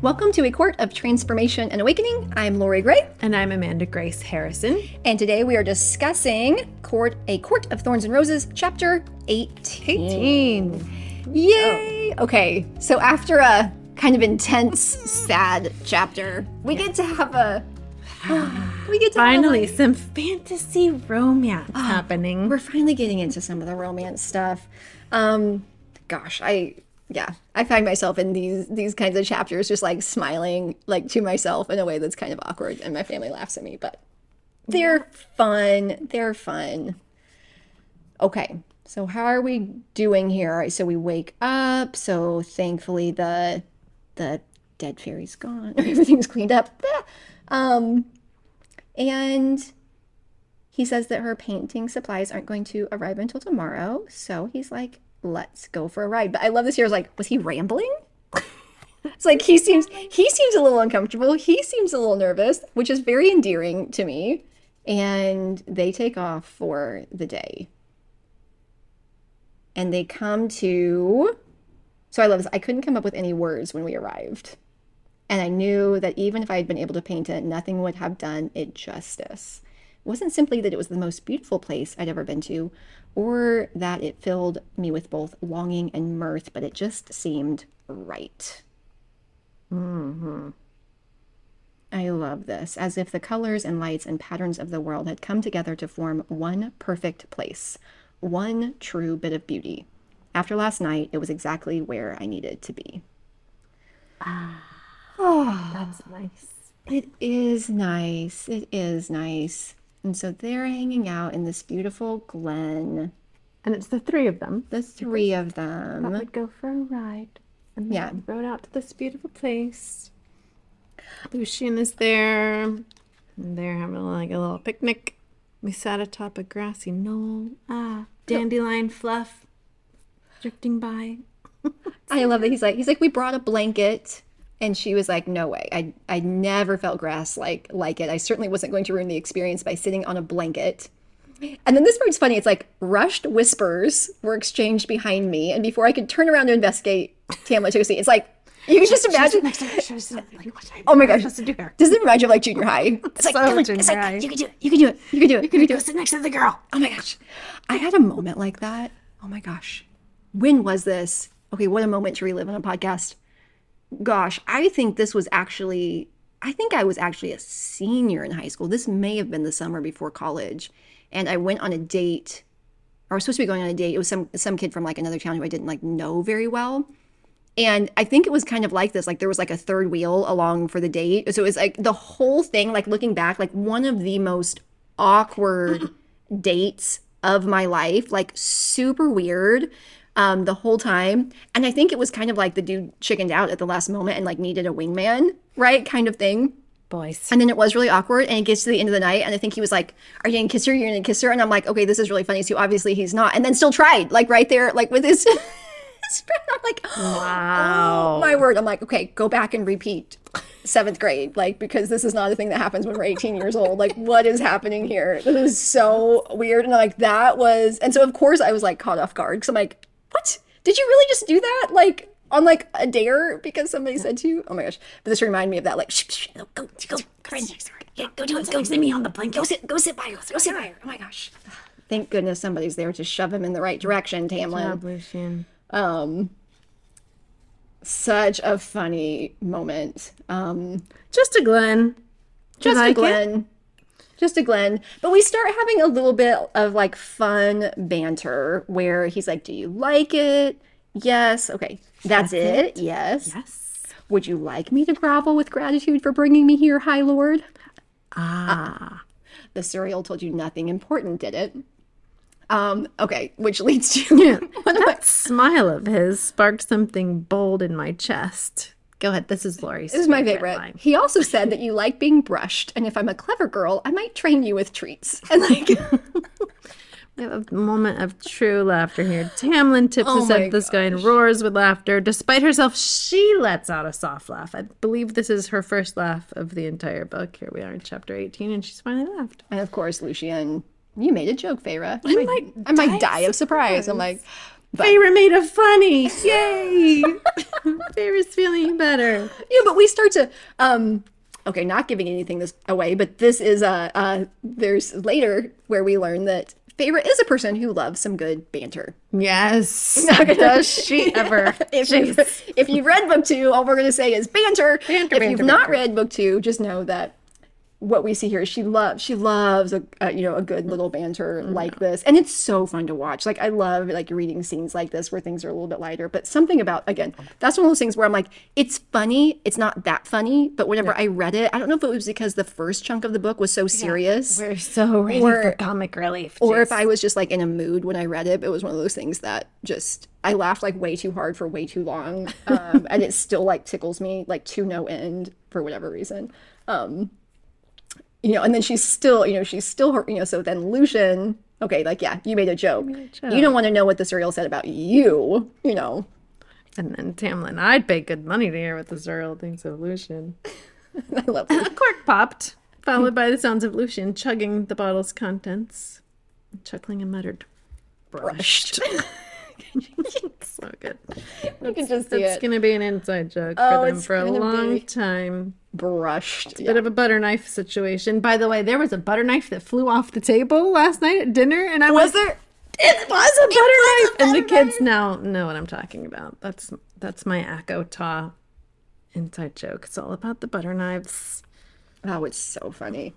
Welcome to A Court of Transformation and Awakening. I'm Lorrie Gray, And I'm Amanda Grace Harrison. and today we are discussing Court A Court of Thorns and Roses, chapter 18. 18. Yay! Okay, so after a kind of intense, sad chapter, we get to have a we get to have a, Finally, like- some fantasy romance happening. we're finally getting into some of the romance stuff. Um, gosh, I yeah, I find myself in these these kinds of chapters just like smiling like to myself in a way that's kind of awkward, and my family laughs at me, but they're fun. They're fun. Okay, so how are we doing here? All right, so we wake up. So thankfully the the dead fairy's gone. Everything's cleaned up. Ah. Um, and he says that her painting supplies aren't going to arrive until tomorrow. So he's like, let's go for a ride. But I love this here. Is like, was he rambling? it's like he seems he seems a little uncomfortable. He seems a little nervous, which is very endearing to me. And they take off for the day. And they come to so I love this. I couldn't come up with any words when we arrived. And I knew that even if I had been able to paint it, nothing would have done it justice. It wasn't simply that it was the most beautiful place I'd ever been to, or that it filled me with both longing and mirth, but it just seemed right. hmm I love this, as if the colors and lights and patterns of the world had come together to form one perfect place, one true bit of beauty. After last night, it was exactly where I needed to be. ah That's nice. It is nice. It is nice. And so they're hanging out in this beautiful glen, And it's the three of them the three of them. that would go for a ride. And Yeah. yeah. rode out to this beautiful place. Lucien is there. And they're having like a little picnic. We sat atop a grassy knoll. Ah, dandelion fluff drifting by. I love that he's like he's like we brought a blanket and she was like no way. I I never felt grass like like it. I certainly wasn't going to ruin the experience by sitting on a blanket. And then this part's funny. It's like rushed whispers were exchanged behind me, and before I could turn around to investigate, Tamlin took a seat. It's like you can just imagine. Oh my gosh. to do her. Does it remind you of like junior high? It's like, So on, junior it's like high. you can do it. You can do it. You can do it. You can do it. sit next to the girl. Oh my gosh. I had a moment like that. Oh my gosh. When was this? Okay, what a moment to relive on a podcast. Gosh, I think this was actually, I think I was actually a senior in high school. This may have been the summer before college. And I went on a date, or I was supposed to be going on a date. It was some some kid from like another town who I didn't like know very well. And I think it was kind of like this, like there was like a third wheel along for the date. So it was like the whole thing, like looking back, like one of the most awkward dates of my life, like super weird um, the whole time. And I think it was kind of like the dude chickened out at the last moment and like needed a wingman, right? Kind of thing. Boys. And then it was really awkward. And it gets to the end of the night. And I think he was like, Are you going to kiss her? You're going to kiss her? And I'm like, Okay, this is really funny too. Obviously, he's not. And then still tried, like right there, like with his. I'm like, Wow. Oh, my word. I'm like, okay, go back and repeat seventh grade, like, because this is not a thing that happens when we're 18 years old. Like, what is happening here? This is so weird. And like, that was, and so of course I was like caught off guard because I'm like, what? Did you really just do that? Like, on like a dare because somebody said to you? Oh my gosh. But this reminded me of that, like, shh, shh, go, go, go, friend. Yeah, go do it. Go sit me on the blanket. Go sit, go sit by her. Go sit by her. Oh my gosh. Thank goodness somebody's there to shove him in the right direction, Tamlin Job, Lucien. um such a funny moment um Just a Glen. just like a it? Just a glen but we start having a little bit of like fun banter where he's like do you like it yes okay that's, it. yes Yes. would you like me to grovel with gratitude for bringing me here high lord Ah. the Suriel told you nothing important did it um okay which leads to That smile of his sparked something bold in my chest. Go ahead. This is Lorrie's. This is my favorite. line. He also said that you like being brushed, and if I'm a clever girl, I might train you with treats. And like, We have a moment of true laughter here. Tamlin tips Oh head to the sky and roars with laughter. Despite herself, she lets out a soft laugh. I believe this is her first laugh of the entire book. Here we are in chapter 18, and she's finally laughed. and of course, Lucien, you made a joke, Feyre. I might I might die die of surprise. I'm like, but Feyre made a funny. Yay! Feyre's feeling better. Yeah, but we start to um okay, not giving anything this away, but this is uh uh there's later where we learn that Feyre is a person who loves some good banter. Yes. Does she ever? If you've, if you've read book two, all we're going to say is banter. Banter, if banter, you've not read book two, just know that what we see here is she loves she loves a, a you know a good little banter Mm-hmm. like this, and it's so fun to watch. Like I love like reading scenes like this where things are a little bit lighter, but something about again that's one of those things where I'm like it's funny, it's not that funny, but whenever I read it, I don't know if it was because the first chunk of the book was so serious. We're so ready Or- for comic relief. Or if I was just like in a mood when I read it, it was one of those things that just I laughed like way too hard for way too long, um, and it still like tickles me like to no end for whatever reason. Um, you know, and then she's still, you know, she's still her, you know. So then Lucien, okay, like yeah, you made a joke. You don't want to know what the Suriel said about you, you know. and then Tamlin, I'd pay good money to hear what the Suriel thinks of Lucien. I love it. A cork popped, followed by the sounds of Lucien chugging the bottle's contents, chuckling and muttered, Brushed. so good. you can just see It's it. gonna be an inside joke Oh, for them for a long time. Brushed. Bit of a butter knife situation. By the way, there was a butter knife that flew off the table last night at dinner, and I Was was there? It was a butter knife, and the kids now know what I'm talking about. That's that's my Akota inside joke. It's all about the butter knives. Oh, it's so funny.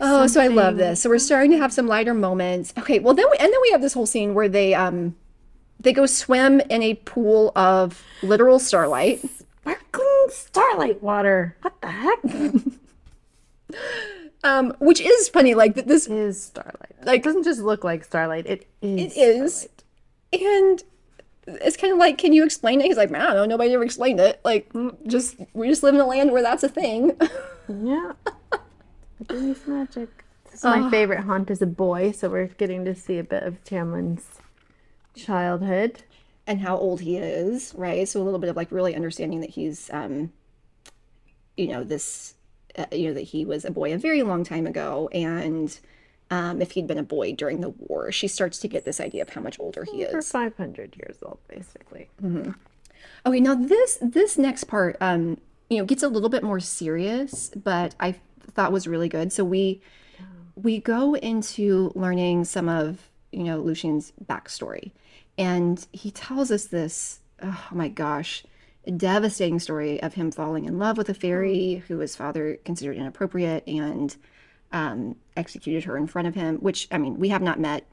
Oh, so I love this. So we're starting to have some lighter moments. Okay, well then we, and then we have this whole scene where they um they go swim in a pool of literal starlight. Sparkling starlight water. What the heck Um, which is funny. Like this is starlight? Like- it doesn't just look like starlight. It is. It is. starlight. and it's kind of like, can you explain it? He's like, I don't know, nobody ever explained it. Like, just we just live in a land where that's a thing. Yeah. Disney's magic. This is my favorite haunt as a boy, so we're getting to see a bit of Tamlin's childhood. and how old he is, right? So a little bit of like really understanding that he's, um, you know, this, uh, you know, that he was a boy a very long time ago, and um, if he'd been a boy during the war, she starts to get this idea of how much older he is. 500 years old, basically. Okay, now this this next part, um, you know, gets a little bit more serious, but I thought was really good. So we we go into learning some of you know Lucien's backstory, and he tells us this. Oh my gosh, devastating story of him falling in love with a fairy who his father considered inappropriate and um, executed her in front of him. Which I mean, we have not met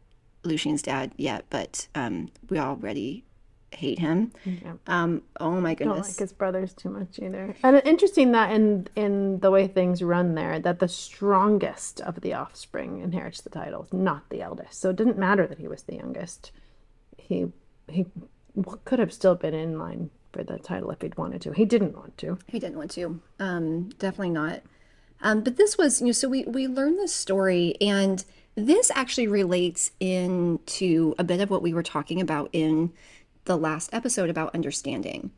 Lucien's dad yet, but um, we already hate him. Yeah. Um, oh my goodness. don't like his brothers too much either. And interesting that in in the way things run there, that the strongest of the offspring inherits the titles, not the eldest. So it didn't matter that he was the youngest. He he could have still been in line for the title if he'd wanted to. He didn't want to. He didn't want to. Um, definitely not. Um, but this was, you know, so we we learned this story, and this actually relates into a bit of what we were talking about in the last episode about understanding.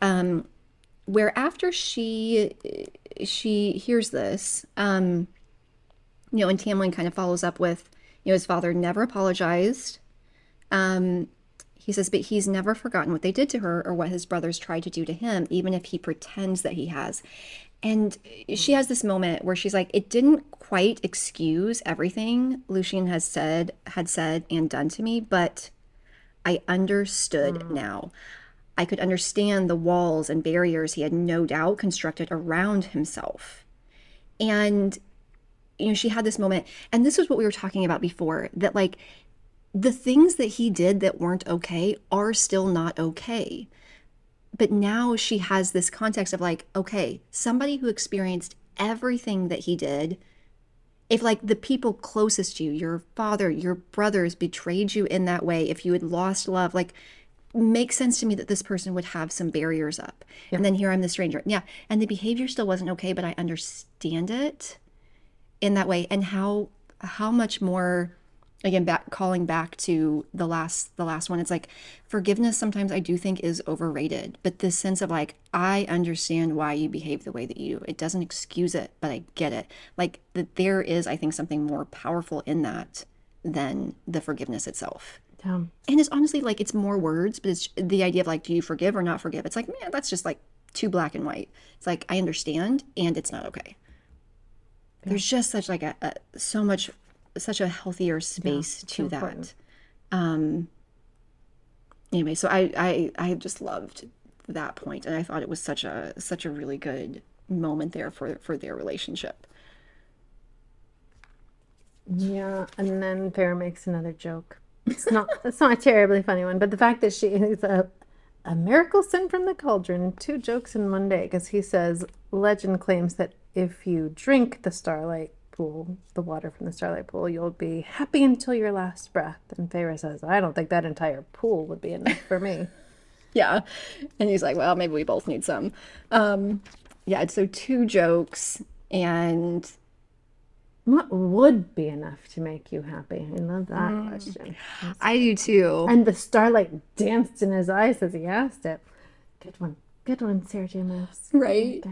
Um, where after she she hears this, um, you know, and Tamlin kind of follows up with, you know, his father never apologized. Um, he says, but he's never forgotten what they did to her or what his brothers tried to do to him, even if he pretends that he has. And she has this moment where she's like, it didn't quite excuse everything Lucien has said, had said and done to me, but I understood now. I could understand the walls and barriers he had no doubt constructed around himself. And, you know, she had this moment, and this was what we were talking about before that, like, the things that he did that weren't okay are still not okay. But now she has this context of like, okay, somebody who experienced everything that he did, if like the people closest to you, your father, your brothers betrayed you in that way, if you had lost love, like makes sense to me that this person would have some barriers up. And then here I'm the stranger. Yeah. And the behavior still wasn't okay, but I understand it in that way. And how how much more again back calling back to the last the last one it's like forgiveness sometimes i do think is overrated but this sense of like i understand why you behave the way that you do. It doesn't excuse it but i get it. Like that there is i think something more powerful in that than the forgiveness itself. Dumb. and it's honestly like it's more words but it's the idea of like do you forgive or not forgive? It's like man that's just like too black and white. It's like i understand and it's not okay. There's just such like a, a so much such a healthier space to that important. um anyway so I, I i just loved that point and i thought it was such a such a really good moment there for for their relationship Yeah, and then Feyre makes another joke. It's not it's not a terribly funny one, but the fact that she is a a miracle sent from the cauldron, two jokes in one day, because he says legend claims that if you drink the starlight pool, the water from the starlight pool, you'll be happy until your last breath. And Feyre says, I don't think that entire pool would be enough for me. Yeah. And he's like, well, maybe we both need some. Um, yeah. So two jokes and what would be enough to make you happy? I love that question. I do too. And the starlight danced in his eyes as he asked it. Good one. Good one, Sarah J. Maas. Right.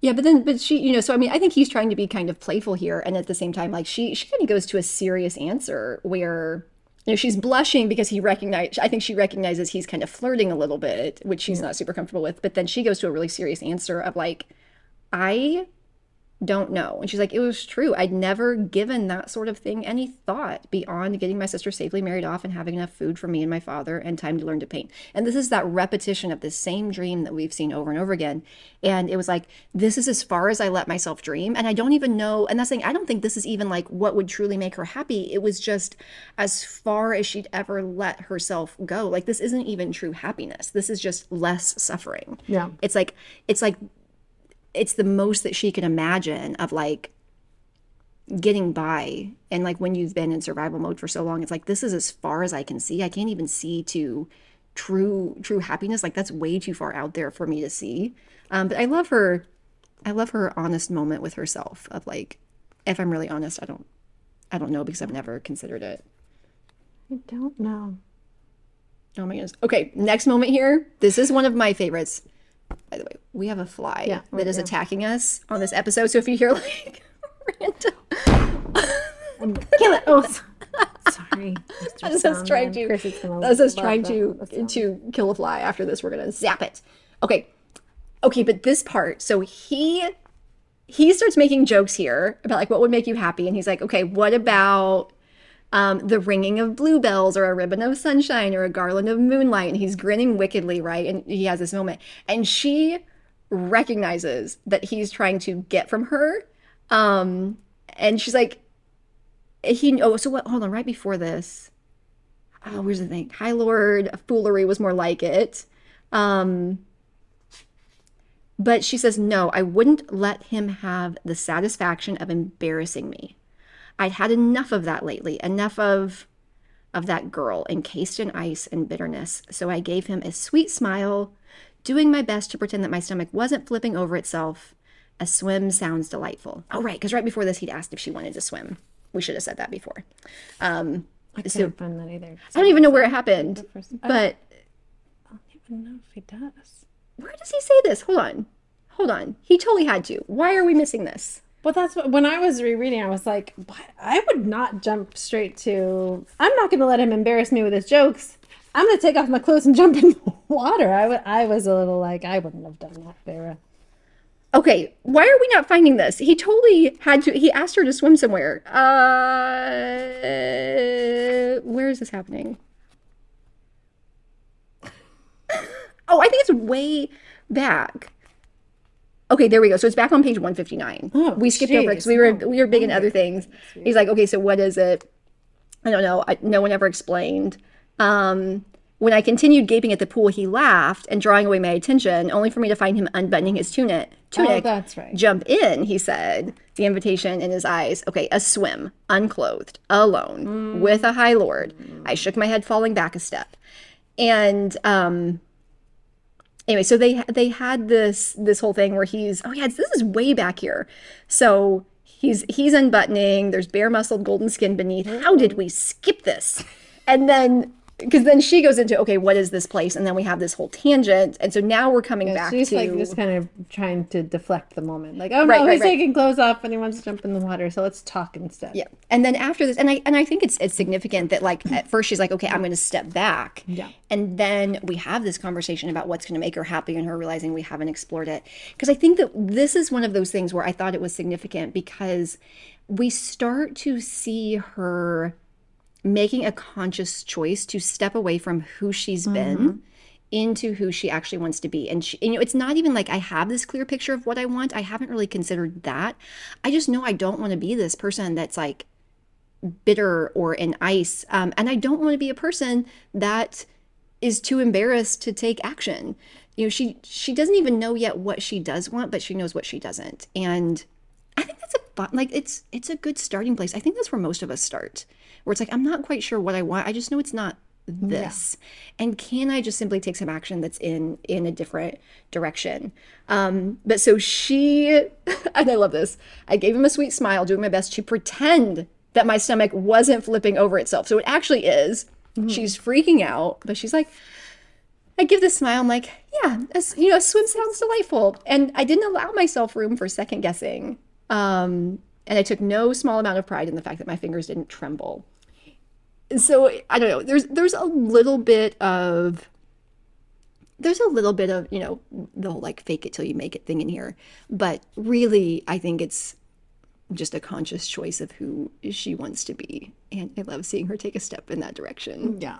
Yeah, but then, but she, you know, so I mean, I think he's trying to be kind of playful here, and at the same time, like she, she kind of goes to a serious answer where, you know, she's blushing because he recognize. I think she recognizes he's kind of flirting a little bit, which she's mm. not super comfortable with. But then she goes to a really serious answer of like, I don't know. And she's like, it was true. I'd never given that sort of thing any thought beyond getting my sister safely married off and having enough food for me and my father and time to learn to paint. And this is that repetition of the same dream that we've seen over and over again. And it was like, this is as far as I let myself dream. And I don't even know, and that's saying, I don't think this is even like what would truly make her happy. It was just as far as she'd ever let herself go. Like, this isn't even true happiness. This is just less suffering. Yeah. It's like, it's like, it's the most that she can imagine of like getting by. And like when you've been in survival mode for so long it's like this is as far as i can see. I can't even see to true true happiness. Like that's way too far out there for me to see. Um, but i love her i love her honest moment with herself of like if i'm really honest i don't i don't know because i've never considered it. I don't know. oh my goodness. Okay next moment here. This is one of my favorites by the way we have a fly Yeah, that is yeah. attacking us on this episode so if you hear like random Kill it. Oh, sorry. Mr. That's us trying to. Chris is gonna That's us trying to to kill a fly. After this, we're gonna zap it. Okay, okay, but this part. So he he starts making jokes here about like what would make you happy, and he's like, okay, what about um, the ringing of bluebells or a ribbon of sunshine or a garland of moonlight? And he's grinning wickedly, right? And he has this moment, and she recognizes that he's trying to get from her, um, and she's like, he oh so what? Hold on, right before this oh, where's the thing. High Lord foolery was more like it. Um, but she says, no, I wouldn't let him have the satisfaction of embarrassing me. I'd had enough of that lately, enough of of that girl encased in ice and bitterness. So I gave him a sweet smile, doing my best to pretend that my stomach wasn't flipping over itself. A swim sounds delightful. Oh, right, because right before this, he'd asked if she wanted to swim. We should have said that before. Um, I so- can't find that either. I don't even know where it happened, but I don't even know if he does. where does he say this? Hold on. Hold on. He totally had to. Why are we missing this? Well, that's what, when I was rereading, I was like? I would not jump straight to, I'm not going to let him embarrass me with his jokes. I'm going to take off my clothes and jump in the water. I was a little like, I wouldn't have done that, Feyre. Okay, why are we not finding this? He totally had to. He asked her to swim somewhere. Uh, where is this happening? Oh, I think it's way back. Okay, there we go. So it's back on page 159. Oh, we skipped over because we were we were big in other things. He's like, okay, so what is it? I don't know. I, no one ever explained. Um, when I continued gaping at the pool, he laughed and drawing away my attention, only for me to find him unbuttoning his tunic. Tunic. Oh, that's right. Jump in, he said, the invitation in his eyes. Okay, a swim, unclothed, alone, Mm. with a high lord. I shook my head, falling back a step. And um anyway, so they they had this this whole thing where he's oh yeah, this is way back here. So he's he's unbuttoning, there's bare muscled golden skin beneath. How did we skip this? And then because then she goes into okay, what is this place? And then we have this whole tangent, and so now we're coming back She's to like just kind of trying to deflect the moment. Like, oh Right, no, right, he's right. taking clothes off and he wants to jump in the water, so let's talk instead. Yeah. And then after this, and I and I think it's it's significant that like at first she's like, okay, I'm going to step back. Yeah. And then we have this conversation about what's going to make her happy, and her realizing we haven't explored it. Because I think that this is one of those things where I thought it was significant because we start to see her making a conscious choice to step away from who she's been into who she actually wants to be. And, she, and, you know, it's not even like I have this clear picture of what I want. I haven't really considered that. I just know I don't want to be this person that's like bitter or in ice. Um, and I don't want to be a person that is too embarrassed to take action. You know, she she doesn't even know yet what she does want, but she knows what she doesn't. And I think that's a fun, like it's it's a good starting place. I think that's where most of us start, where it's like I'm not quite sure what I want. I just know it's not this, and can I just simply take some action that's in in a different direction? Um, but so she, and I love this. I gave him a sweet smile, doing my best to pretend that my stomach wasn't flipping over itself. So it actually is. She's freaking out, but she's like, I give this smile. I'm like, yeah, a you know, a swim sounds delightful. And I didn't allow myself room for second guessing. Um, and I took no small amount of pride in the fact that my fingers didn't tremble. So I don't know. There's there's a little bit of there's a little bit of you know the whole like fake it till you make it thing in here, but really I think it's just a conscious choice of who she wants to be, and I love seeing her take a step in that direction. Yeah.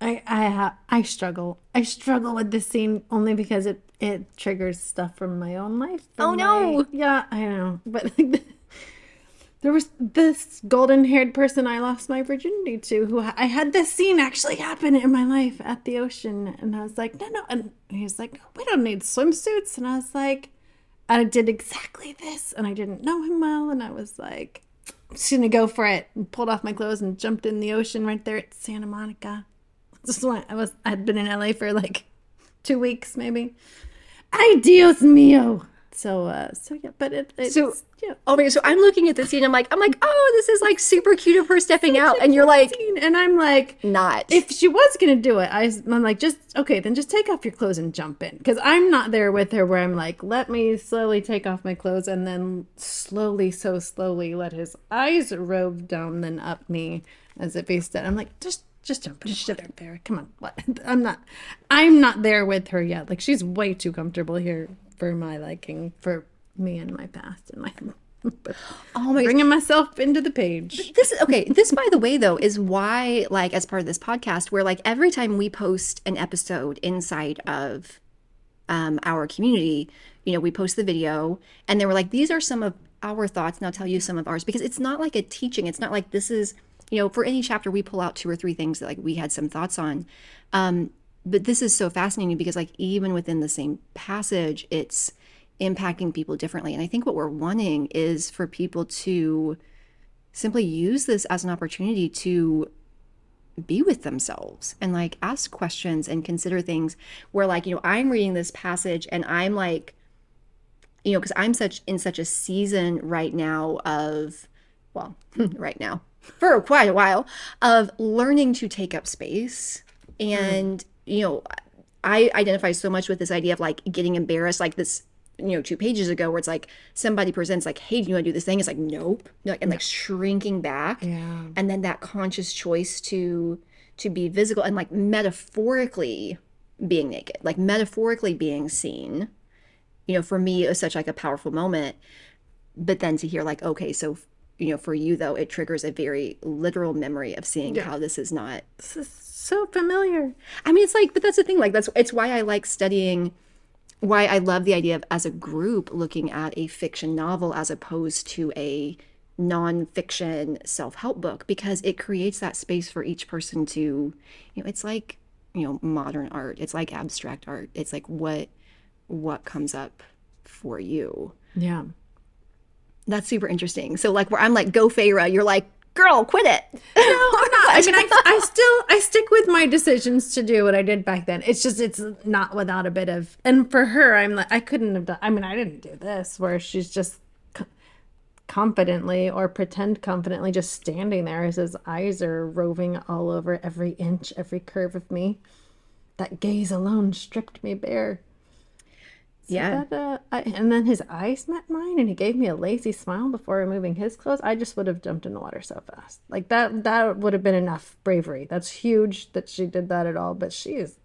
I I ha- I struggle. I struggle with this scene only because it it triggers stuff from my own life. Oh, no. my- yeah, I know. But like, there was this golden-haired person I lost my virginity to who I had this scene actually happen in my life at the ocean and I was like, "No, no." And he was like, "We don't need swimsuits." And I was like, I did exactly this and I didn't know him well and I was like, I'm just going to go for it and pulled off my clothes and jumped in the ocean right there at Santa Monica. Just went. I was. I'd been in LA for like two weeks, maybe. Ay Dios mío. So, uh, so yeah, but it. It's, So- yeah. Oh my god! So I'm looking at this scene. I'm like, I'm like, oh, this is like super cute of her stepping out, and you're like, and I'm like, not. if she was gonna do it, I, am like, just okay, then just take off your clothes and jump in, because I'm not there with her where I'm like, let me slowly take off my clothes and then slowly, so slowly, let his eyes rove down then up me as if he's dead. I'm like, just. Just jump in, just jump there. Come on, what? I'm not. I'm not there with her yet. Like she's way too comfortable here for my liking, for me and my past and my. oh my god! bringing myself into the page. This is okay. This, by the way, though, is why, like, as part of this podcast, where like every time we post an episode inside of um, our community, you know, we post the video, and they we're like, these are some of our thoughts, and I'll tell you some of ours because it's not like a teaching. It's not like this is, you know, for any chapter we pull out two or three things that like we had some thoughts on. Um, but this is so fascinating because like even within the same passage, it's impacting people differently. And I think what we're wanting is for people to simply use this as an opportunity to be with themselves and like ask questions and consider things where like you know i'm reading this passage and i'm like you know because i'm such in such a season right now of well right now for quite a while of learning to take up space and you know i identify so much with this idea of like getting embarrassed like this you know two pages ago where it's like somebody presents like hey do you want to do this thing? It's like nope. And like shrinking back. Yeah. and then that conscious choice to to be visible and like metaphorically being naked like metaphorically being seen you know for me it was such like a powerful moment. But then to hear like okay so you know for you though it triggers a very literal memory of seeing how this is not This is so familiar. I mean, it's like, but that's the thing. Like, that's it's why I like studying. Why I love the idea of as a group looking at a fiction novel as opposed to a nonfiction self help book because it creates that space for each person to, you know, it's like you know modern art. It's like abstract art. It's like what what comes up for you. Yeah. That's super interesting. So like where I'm like, go Feyre, you're like, girl, quit it. No, I'm not. I mean, I, I still I stick with my decisions to do what I did back then. It's just it's not without a bit of. And for her, I'm like I couldn't have done. I mean, I didn't do this where she's just confidently or pretend confidently just standing there as his eyes are roving all over every inch, every curve of me. That gaze alone stripped me bare. Yeah. that, uh, I, and then his eyes met mine, and he gave me a lazy smile before removing his clothes. I just would have jumped in the water so fast. Like that, that would have been enough bravery. That's huge that she did that at all. But she is,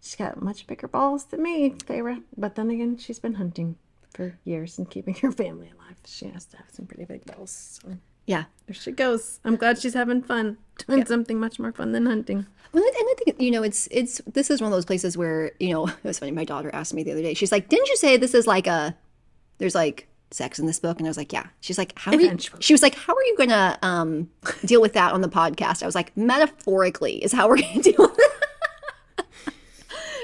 she's got much bigger balls than me, Clara. But then again, she's been hunting for years and keeping her family alive. She has to have some pretty big balls. So Yeah. there she goes. I'm glad she's having fun doing something much more fun than hunting. Well, and I think you know, it's it's this is one of those places where you know it was funny. My daughter asked me the other day. She's like, "Didn't you say this is like a there's like sex in this book?" And I was like, "Yeah." She's like, "How?" Are you, she was like, "How are you gonna um deal with that on the podcast?" I was like, "Metaphorically is how we're gonna deal with it."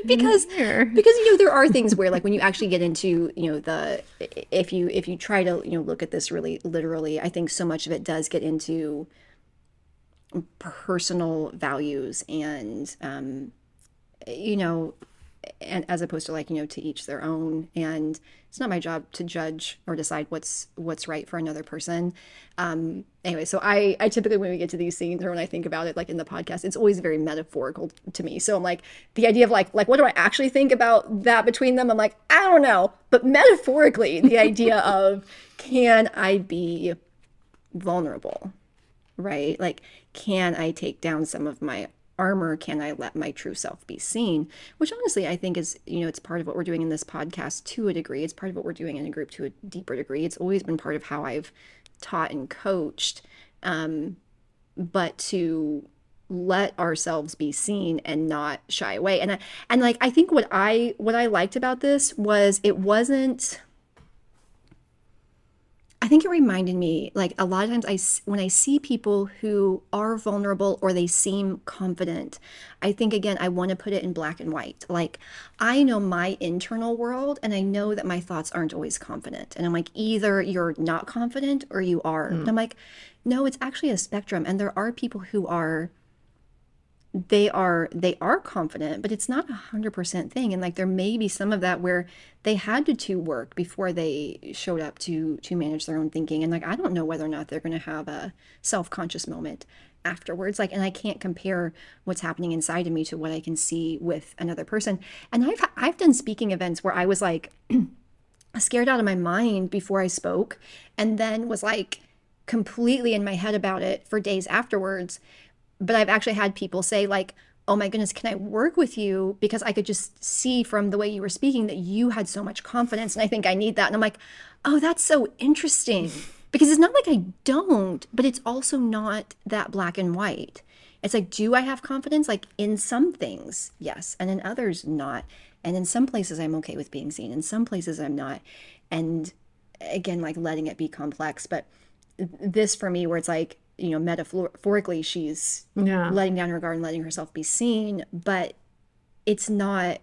because There. because you know there are things where like when you actually get into you know the if you if you try to you know look at this really literally i think so much of it does get into personal values and um you know and as opposed to like you know to each their own and it's not my job to judge or decide what's what's right for another person. Um anyway so i i typically when we get to these scenes or when i think about it like in the podcast it's always very metaphorical to me. So i'm like the idea of like like what do i actually think about that between them? I'm like i don't know. But metaphorically the idea of can i be vulnerable right? Like, can I take down some of my armor? Can I let my true self be seen? Which honestly, I think is, you know, it's part of what we're doing in this podcast to a degree. It's part of what we're doing in a group to a deeper degree. It's always been part of how I've taught and coached. Um, but to let ourselves be seen and not shy away. And I, and like I think what I what I liked about this was it wasn't I think it reminded me like a lot of times I when I see people who are vulnerable or they seem confident, I think again I want to put it in black and white. Like I know my internal world and I know that my thoughts aren't always confident. And I'm like either you're not confident or you are. Hmm. And I'm like no, it's actually a spectrum and there are people who are they are they are confident but it's not a hundred percent thing. And like there may be some of that where they had to do work before they showed up to to manage their own thinking. And like i don't know whether or not they're going to have a self-conscious moment afterwards. Like and i can't compare what's happening inside of me to what i can see with another person. And i've i've done speaking events where i was like scared out of my mind before i spoke and then was like completely in my head about it for days afterwards but I've actually had people say like, "Oh my goodness, can I work with you because I could just see from the way you were speaking that you had so much confidence and I think I need that." And I'm like, "Oh, that's so interesting." Because it's not like I don't, but it's also not that black and white. It's like, do I have confidence? Like in some things, yes, and in others, not. And in some places, I'm okay with being seen. In some places, I'm not. And again, like letting it be complex. But this for me, where it's like, you know, metaphorically, she's Yeah. letting down her guard and letting herself be seen, but it's not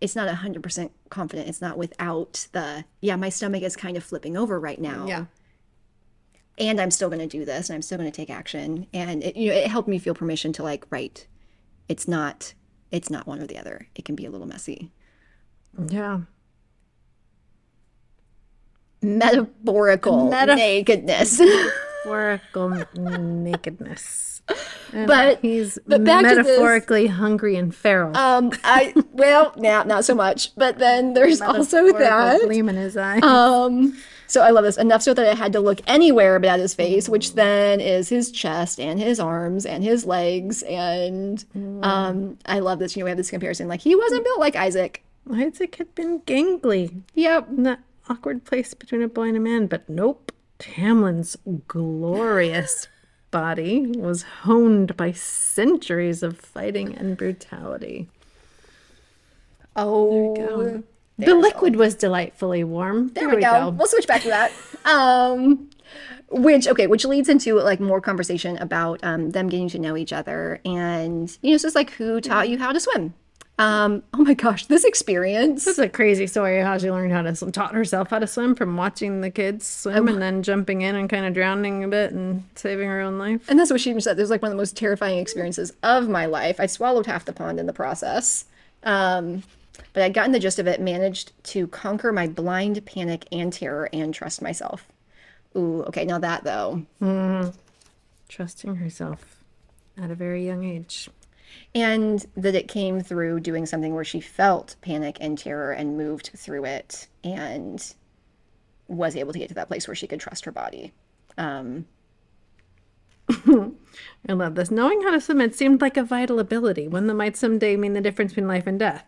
it's not a 100% confident. It's not without the yeah, my stomach is kind of flipping over right now. Yeah. And I'm still going to do this and I'm still going to take action and it you know, it helped me feel permission to like right. It's not it's not one or the other. It can be a little messy. Yeah. Metaphorical nakedness. Metaphorical nakedness. And But- he's but back to this- metaphorically hungry and feral. um I well, nah, not so much. But then there's also that gleam in his eye. Um, so I love this enough so that I had to look anywhere but at his face, which then is his chest and his arms and his legs. And um, I love this. You know, we have this comparison. Like he wasn't built like Isaac. Isaac had been gangly Yep. in that awkward place between a boy and a man, but nope. Tamlin's glorious body was honed by centuries of fighting and brutality. Oh, there the liquid was delightfully warm. there we go. We'll switch back to that. Um, which okay, which leads into like more conversation about um, them getting to know each other, and you know, so it's like who taught you how to swim. Um, oh my gosh, this experience. This is a crazy story how she learned how to swim, taught herself how to swim from watching the kids swim and then jumping in and kind of drowning a bit and saving her own life. And that's what she even said. It was like one of the most terrifying experiences of my life. I swallowed half the pond in the process. Um, but I'd gotten the gist of it, managed to conquer my blind panic and terror and trust myself. Ooh, okay, now that though. Trusting herself at a very young age. And that it came through doing something where she felt panic and terror and moved through it and was able to get to that place where she could trust her body. Um, I love this. Knowing how to submit seemed like a vital ability, one that might someday mean the difference between life and death.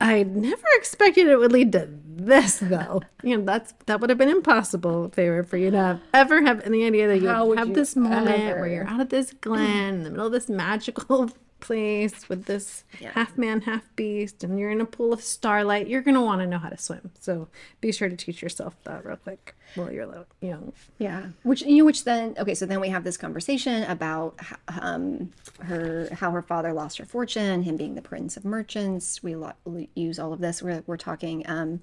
I never expected it would lead to this, though. you know, that's that would have been impossible, Feyre, for you to have ever have any idea that you would have you this moment ever? where you're out at this glen in the middle of this magical place with this half man, half beast, and you're in a pool of starlight. You're gonna want to know how to swim. So be sure to teach yourself that real quick while you're young. Yeah, which you know, which then okay, so then we have this conversation about um her how her father lost her fortune, him being the prince of merchants. We lo- use all of this. We're we're talking, um,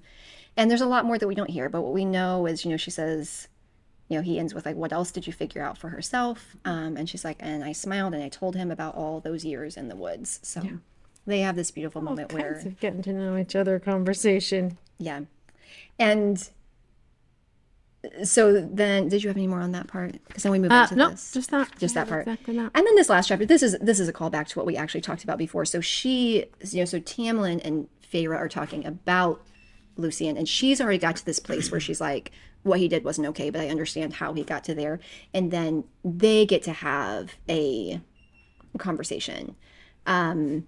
and there's a lot more that we don't hear. But what we know is, you know, she says, you know, he ends with like, "What else did you figure out for herself?" Um, and she's like, "And I smiled and I told him about all those years in the woods." So they have this beautiful moment where of getting to know each other conversation. yeah. And so then did you have any more on that part? Because then we move Uh, into no, this. just that. just that part. Exactly that. And then this last chapter, this is this is a callback to what we actually talked about before. So she, you know, so Tamlin and Feyre are talking about Lucien, and she's already got to this place where she's like, what he did wasn't okay, but I understand how he got to there. And then they get to have a conversation um,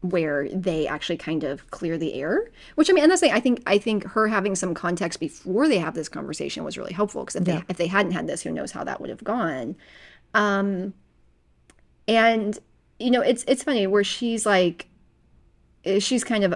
where they actually kind of clear the air. Which I mean, and that's the thing. I think I think her having some context before they have this conversation was really helpful because if they if they hadn't had this, who knows how that would have gone. Um, and you know, it's it's funny where she's like, she's kind of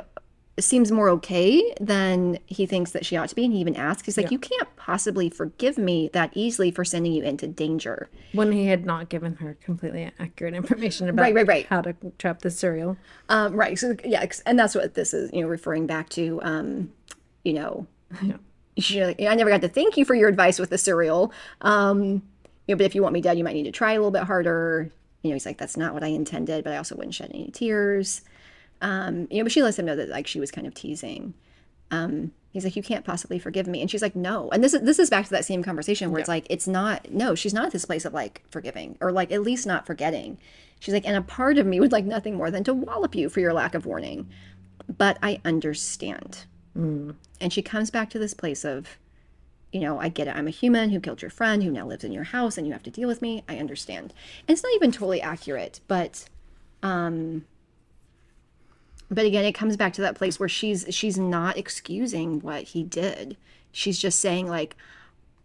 seems more okay than he thinks that she ought to be, and he even asks, he's like, "You can't possibly forgive me that easily for sending you into danger." When he had not given her completely accurate information about Right, right, right. how to trap the Suriel. Um, right. So yeah, and that's what this is, you know, referring back to. Um, you know, you're I never got to thank you for your advice with the Suriel. Um, you know, but if you want me dead, you might need to try a little bit harder. You know, he's like, that's not what I intended, but I also wouldn't shed any tears. Um, you know, but she lets him know that like she was kind of teasing. Um, he's like, you can't possibly forgive me, and she's like, no. And this is this is back to that same conversation where it's like, it's not. No, she's not at this place of like forgiving or like at least not forgetting. She's like, and a part of me would like nothing more than to wallop you for your lack of warning, but I understand. And she comes back to this place of, you know, I get it. I'm a human who killed your friend, who now lives in your house, and you have to deal with me. I understand. And it's not even totally accurate, but um but again, it comes back to that place where she's she's not excusing what he did. She's just saying like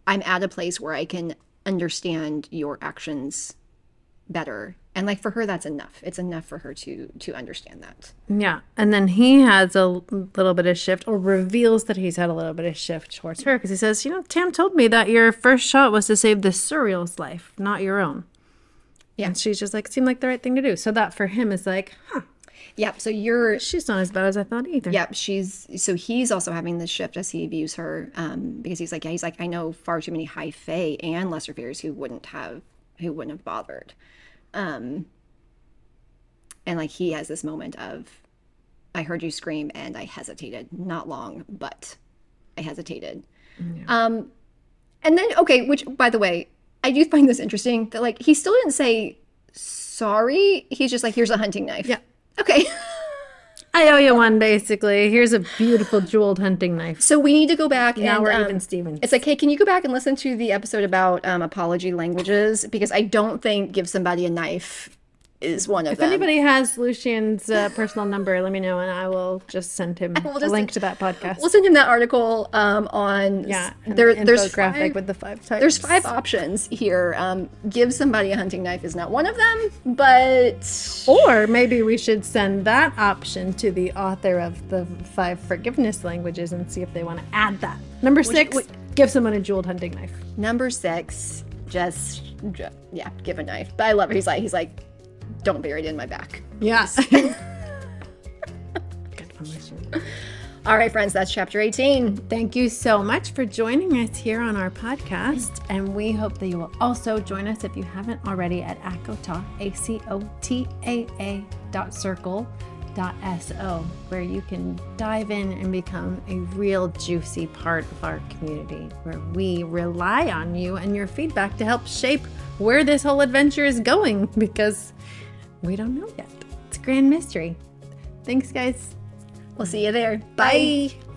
I'm at a place where I can understand your actions better. And like for her that's enough. It's enough for her to to understand that. Yeah. And then he has a little bit of shift or reveals that he's had a little bit of shift towards her because he says, You know, Tam told me that your first shot was to save the Suriel's life, not your own. Yeah. And she's just like, seemed like the right thing to do. So that for him is like, huh, Yeah, so you're she's not as bad as I thought either. Yep, she's so he's also having this shift as he views her, um, because he's like, yeah, he's like, I know far too many high fae and lesser faeries who wouldn't have, who wouldn't have bothered, um, and like he has this moment of, I heard you scream and I hesitated, not long, but I hesitated, um, and then okay, which by the way, I do find this interesting that like he still didn't say sorry, he's just like, here's a hunting knife, Yeah. Okay. I owe you one, basically. Here's a beautiful jeweled hunting knife. So we need to go back Now and we're um, even Stevens. It's like, hey, can you go back and listen to the episode about um, apology languages? Because I don't think give somebody a knife is one of If them. anybody has Lucien's uh, personal number, let me know and I will just send him we'll a link to that podcast. we'll send him that article um, on. yeah, there, the there's five, with the five types. there's five options here. Um, give somebody a hunting knife is not one of them, but Or maybe we should send that option to the author of the five forgiveness languages and see if they want to add that. Number six, which- give someone a jeweled hunting knife. number six, just, ju- yeah, give a knife. But I love it. He's like, he's like, don't bury it in my back. Yes. All right, friends, that's chapter 18. Thank you so much for joining us here on our podcast. And we hope that you will also join us if you haven't already at ACOTAA, A C O T A A dot circle dot so, where you can dive in and become a real juicy part of our community, where we rely on you and your feedback to help shape where this whole adventure is going because we don't know yet. It's a grand mystery. Thanks, guys. We'll see you there. Bye. Bye.